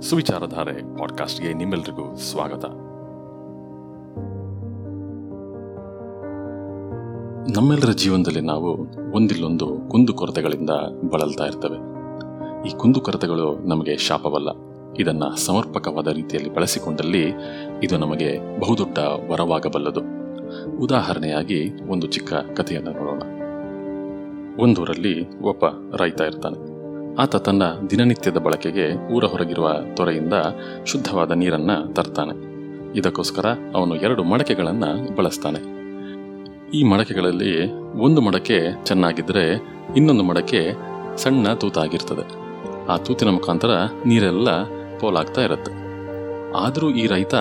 ಸುವಿಚಾರಧಾರೆ ಪಾಡ್ಕಾಸ್ಟ್ಗೆ ನಿಮ್ಮೆಲ್ರಿಗೂ ಸ್ವಾಗತ. ನಮ್ಮೆಲ್ಲರ ಜೀವನದಲ್ಲಿ ನಾವು ಒಂದಿಲ್ಲೊಂದು ಕುಂದುಕೊರತೆಗಳಿಂದ ಬಳಲ್ತಾ ಇರ್ತವೆ. ಈ ಕುಂದುಕೊರತೆಗಳು ನಮಗೆ ಶಾಪವಲ್ಲ. ಇದನ್ನು ಸಮರ್ಪಕವಾದ ರೀತಿಯಲ್ಲಿ ಬಳಸಿಕೊಂಡಲ್ಲಿ ಇದು ನಮಗೆ ಬಹುದೊಡ್ಡ ವರವಾಗಬಲ್ಲದು. ಉದಾಹರಣೆಯಾಗಿ ಒಂದು ಚಿಕ್ಕ ಕಥೆಯನ್ನು ನೋಡೋಣ. ಒಂದೂರಲ್ಲಿ ಒಬ್ಬ ರೈತ ಇರ್ತಾನೆ. ಆತ ತನ್ನ ದಿನನಿತ್ಯದ ಬಳಕೆಗೆ ಊರ ಹೊರಗಿರುವ ತೊರೆಯಿಂದ ಶುದ್ಧವಾದ ನೀರನ್ನು ತರ್ತಾನೆ. ಇದಕ್ಕೋಸ್ಕರ ಅವನು ಎರಡು ಮಡಕೆಗಳನ್ನು ಬಳಸ್ತಾನೆ. ಈ ಮಡಕೆಗಳಲ್ಲಿ ಒಂದು ಮಡಕೆ ಚೆನ್ನಾಗಿದ್ದರೆ ಇನ್ನೊಂದು ಮಡಕೆ ಸಣ್ಣ ತೂತಾಗಿರ್ತದೆ. ಆ ತೂತಿನ ಮುಖಾಂತರ ನೀರೆಲ್ಲ ಪೋಲಾಗ್ತಾ ಇರುತ್ತೆ. ಆದರೂ ಈ ರೈತ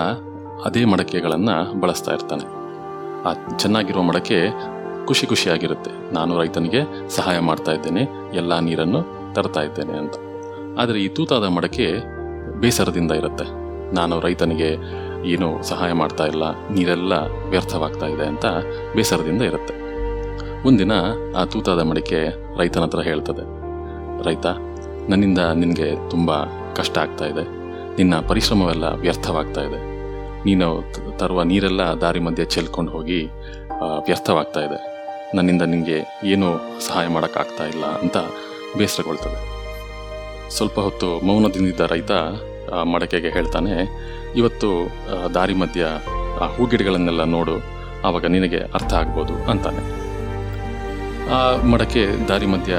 ಅದೇ ಮಡಕೆಗಳನ್ನು ಬಳಸ್ತಾ ಇರ್ತಾನೆ. ಆ ಚೆನ್ನಾಗಿರುವ ಮಡಕೆ ಖುಷಿ ಖುಷಿಯಾಗಿರುತ್ತೆ. ನಾನು ರೈತನಿಗೆ ಸಹಾಯ ಮಾಡ್ತಾ ಇದ್ದೇನೆ. ಎಲ್ಲ ನೀರನ್ನು ತರ್ತಾ ಇದ್ದೇನೆ ಅಂತ. ಆದರೆ ಈ ತೂತಾದ ಮಡಕೆ ಬೇಸರದಿಂದ ಇರುತ್ತೆ. ನಾನು ರೈತನಿಗೆ ಏನು ಸಹಾಯ ಮಾಡ್ತಾ ಇಲ್ಲ, ನೀರೆಲ್ಲ ವ್ಯರ್ಥವಾಗ್ತಾ ಇದೆ ಅಂತ ಬೇಸರದಿಂದ ಇರುತ್ತೆ. ಒಂದಿನ ಆ ತೂತಾದ ಮಡಿಕೆ ರೈತನ ಹತ್ರ ಹೇಳ್ತದೆ, ರೈತ, ನನ್ನಿಂದ ನಿನಗೆ ತುಂಬ ಕಷ್ಟ ಆಗ್ತಾ ಇದೆ. ನಿನ್ನ ಪರಿಶ್ರಮವೆಲ್ಲ ವ್ಯರ್ಥವಾಗ್ತಾ ಇದೆ. ನೀನು ತರುವ ನೀರೆಲ್ಲ ದಾರಿ ಮಧ್ಯೆ ಚೆಲ್ಕೊಂಡು ಹೋಗಿ ವ್ಯರ್ಥವಾಗ್ತಾ ಇದೆ. ನನ್ನಿಂದ ನಿನಗೆ ಏನೂ ಸಹಾಯ ಮಾಡೋಕ್ಕಾಗ್ತಾ ಇಲ್ಲ ಅಂತ ಬೇಸರಗೊಳ್ತದೆ. ಸ್ವಲ್ಪ ಹೊತ್ತು ಮೌನದಿಂದಿದ್ದ ರೈತ ಮಡಕೆಗೆ ಹೇಳ್ತಾನೆ, ಇವತ್ತು ದಾರಿ ಮಧ್ಯ, ಆ, ಹೂಗಿಡಗಳನ್ನೆಲ್ಲ ನೋಡು, ಆವಾಗ ನಿನಗೆ ಅರ್ಥ ಆಗ್ಬೋದು, ಅಂತಾನೆ. ಆ ಮಡಕೆ ದಾರಿ ಮಧ್ಯ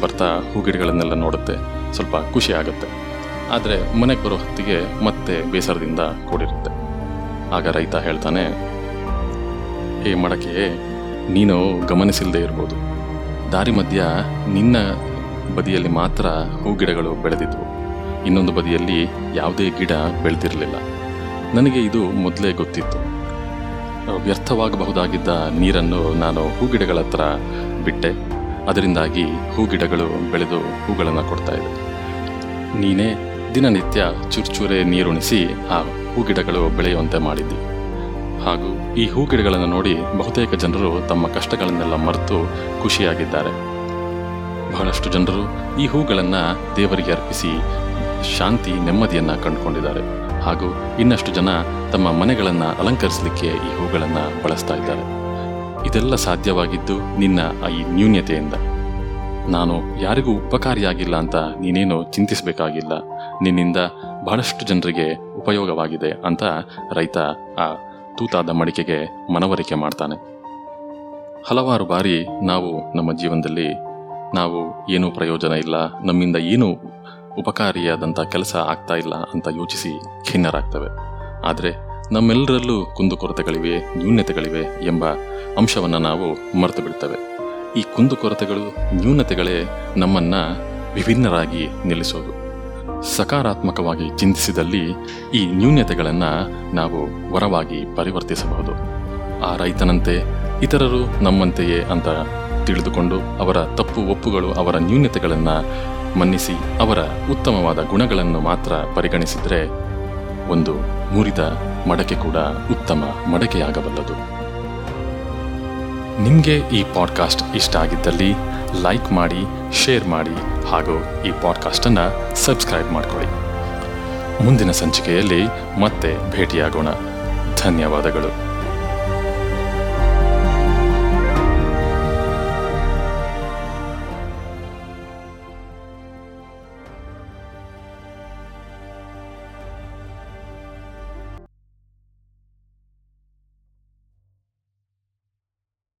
ಬರ್ತಾ ಹೂಗಿಡಗಳನ್ನೆಲ್ಲ ನೋಡುತ್ತೆ, ಸ್ವಲ್ಪ ಖುಷಿ ಆಗುತ್ತೆ. ಆದರೆ ಮನೆಗೆ ಬರೋ ಹೊತ್ತಿಗೆ ಮತ್ತೆ ಬೇಸರದಿಂದ ಕೂಡಿರುತ್ತೆ. ಆಗ ರೈತ ಹೇಳ್ತಾನೆ, ಹೇ ಮಡಕೆ, ನೀನು ಗಮನಿಸಿಲ್ಲದೆ ಇರ್ಬೋದು. ದಾರಿ ಮಧ್ಯ ನಿನ್ನ ಬದಿಯಲ್ಲಿ ಮಾತ್ರ ಹೂ ಗಿಡಗಳು ಬೆಳೆದಿದ್ವು. ಇನ್ನೊಂದು ಬದಿಯಲ್ಲಿ ಯಾವುದೇ ಗಿಡ ಬೆಳೆದಿರಲಿಲ್ಲ. ನನಗೆ ಇದು ಮೊದಲೇ ಗೊತ್ತಿತ್ತು. ವ್ಯರ್ಥವಾಗಬಹುದಾಗಿದ್ದ ನೀರನ್ನು ನಾನು ಹೂಗಿಡಗಳ ಹತ್ರ ಬಿಟ್ಟೆ. ಅದರಿಂದಾಗಿ ಹೂಗಿಡಗಳು ಬೆಳೆದು ಹೂಗಳನ್ನು ಕೊಡ್ತಾ ಇದೆ ನೀನೇ ದಿನನಿತ್ಯ ಚುರ್ಚೂರೆ ನೀರುಣಿಸಿ ಆ ಹೂಗಿಡಗಳು ಬೆಳೆಯುವಂತೆ ಮಾಡಿದ್ದಿ. ಹಾಗೂ ಈ ಹೂಗಿಡಗಳನ್ನು ನೋಡಿ ಬಹುತೇಕ ಜನರು ತಮ್ಮ ಕಷ್ಟಗಳನ್ನೆಲ್ಲ ಮರೆತು ಖುಷಿಯಾಗಿದ್ದಾರೆ. ಬಹಳಷ್ಟು ಜನರು ಈ ಹೂಗಳನ್ನು ದೇವರಿಗೆ ಅರ್ಪಿಸಿ ಶಾಂತಿ, ನೆಮ್ಮದಿಯನ್ನು ಕಂಡುಕೊಂಡಿದ್ದಾರೆ. ಹಾಗೂ ಇನ್ನಷ್ಟು ಜನ ತಮ್ಮ ಮನೆಗಳನ್ನು ಅಲಂಕರಿಸಲಿಕ್ಕೆ ಈ ಹೂಗಳನ್ನು ಬಳಸ್ತಾ ಇದ್ದಾರೆ. ಇದೆಲ್ಲ ಸಾಧ್ಯವಾಗಿದ್ದು ನಿನ್ನ ಈ ನ್ಯೂನ್ಯತೆಯಿಂದ. ನಾನು ಯಾರಿಗೂ ಉಪಕಾರಿಯಾಗಿಲ್ಲ ಅಂತ ನೀನೇನು ಚಿಂತಿಸಬೇಕಾಗಿಲ್ಲ. ನಿನ್ನಿಂದ ಬಹಳಷ್ಟು ಜನರಿಗೆ ಉಪಯೋಗವಾಗಿದೆ ಅಂತ ರೈತ ಆ ತೂತಾದ ಮಡಿಕೆಗೆ ಮನವರಿಕೆ ಮಾಡ್ತಾನೆ. ಹಲವಾರು ಬಾರಿ ನಾವು ನಮ್ಮ ಜೀವನದಲ್ಲಿ ನಾವು ಏನೂ ಪ್ರಯೋಜನ ಇಲ್ಲ, ನಮ್ಮಿಂದ ಏನೂ ಉಪಕಾರಿಯಾದಂಥ ಕೆಲಸ ಆಗ್ತಾ ಇಲ್ಲ ಅಂತ ಯೋಚಿಸಿ ಖಿನ್ನರಾಗ್ತವೆ. ಆದರೆ ನಮ್ಮೆಲ್ಲರಲ್ಲೂ ಕುಂದುಕೊರತೆಗಳಿವೆ, ನ್ಯೂನತೆಗಳಿವೆ ಎಂಬ ಅಂಶವನ್ನು ನಾವು ಮರೆತು ಬಿಡ್ತೇವೆ. ಈ ಕುಂದುಕೊರತೆಗಳು ನ್ಯೂನತೆಗಳೇ ನಮ್ಮನ್ನು ವಿಭಿನ್ನರಾಗಿ ನಿಲ್ಲಿಸೋದು. ಸಕಾರಾತ್ಮಕವಾಗಿ ಚಿಂತಿಸಿದಲ್ಲಿ ಈ ನ್ಯೂನ್ಯತೆಗಳನ್ನು ನಾವು ವರವಾಗಿ ಪರಿವರ್ತಿಸಬಹುದು. ಆ ರೈತನಂತೆ ಇತರರು ನಮ್ಮಂತೆಯೇ ಅಂತ ತಿಳಿದುಕೊಂಡು ಅವರ ತಪ್ಪು ಒಪ್ಪುಗಳು ಅವರ ನ್ಯೂನ್ಯತೆಗಳನ್ನು ಮನ್ನಿಸಿ ಅವರ ಉತ್ತಮವಾದ ಗುಣಗಳನ್ನು ಮಾತ್ರ ಪರಿಗಣಿಸಿದರೆ ಒಂದು ಮುರಿದ ಮಡಕೆ ಕೂಡ ಉತ್ತಮ ಮಡಕೆಯಾಗಬಲ್ಲದು. ನಿಮಗೆ ಈ ಪಾಡ್ಕಾಸ್ಟ್ ಇಷ್ಟ ಆಗಿದ್ದಲ್ಲಿ ಲೈಕ್ ಮಾಡಿ ಶೇರ್ ಮಾಡಿ ಹಾಗೂ ಈ ಪಾಡ್ಕಾಸ್ಟನ್ನು ಸಬ್ಸ್ಕ್ರೈಬ್ ಮಾಡಿಕೊಳ್ಳಿ. ಮುಂದಿನ ಸಂಚಿಕೆಯಲ್ಲಿ ಮತ್ತೆ ಭೇಟಿಯಾಗೋಣ. ಧನ್ಯವಾದಗಳು.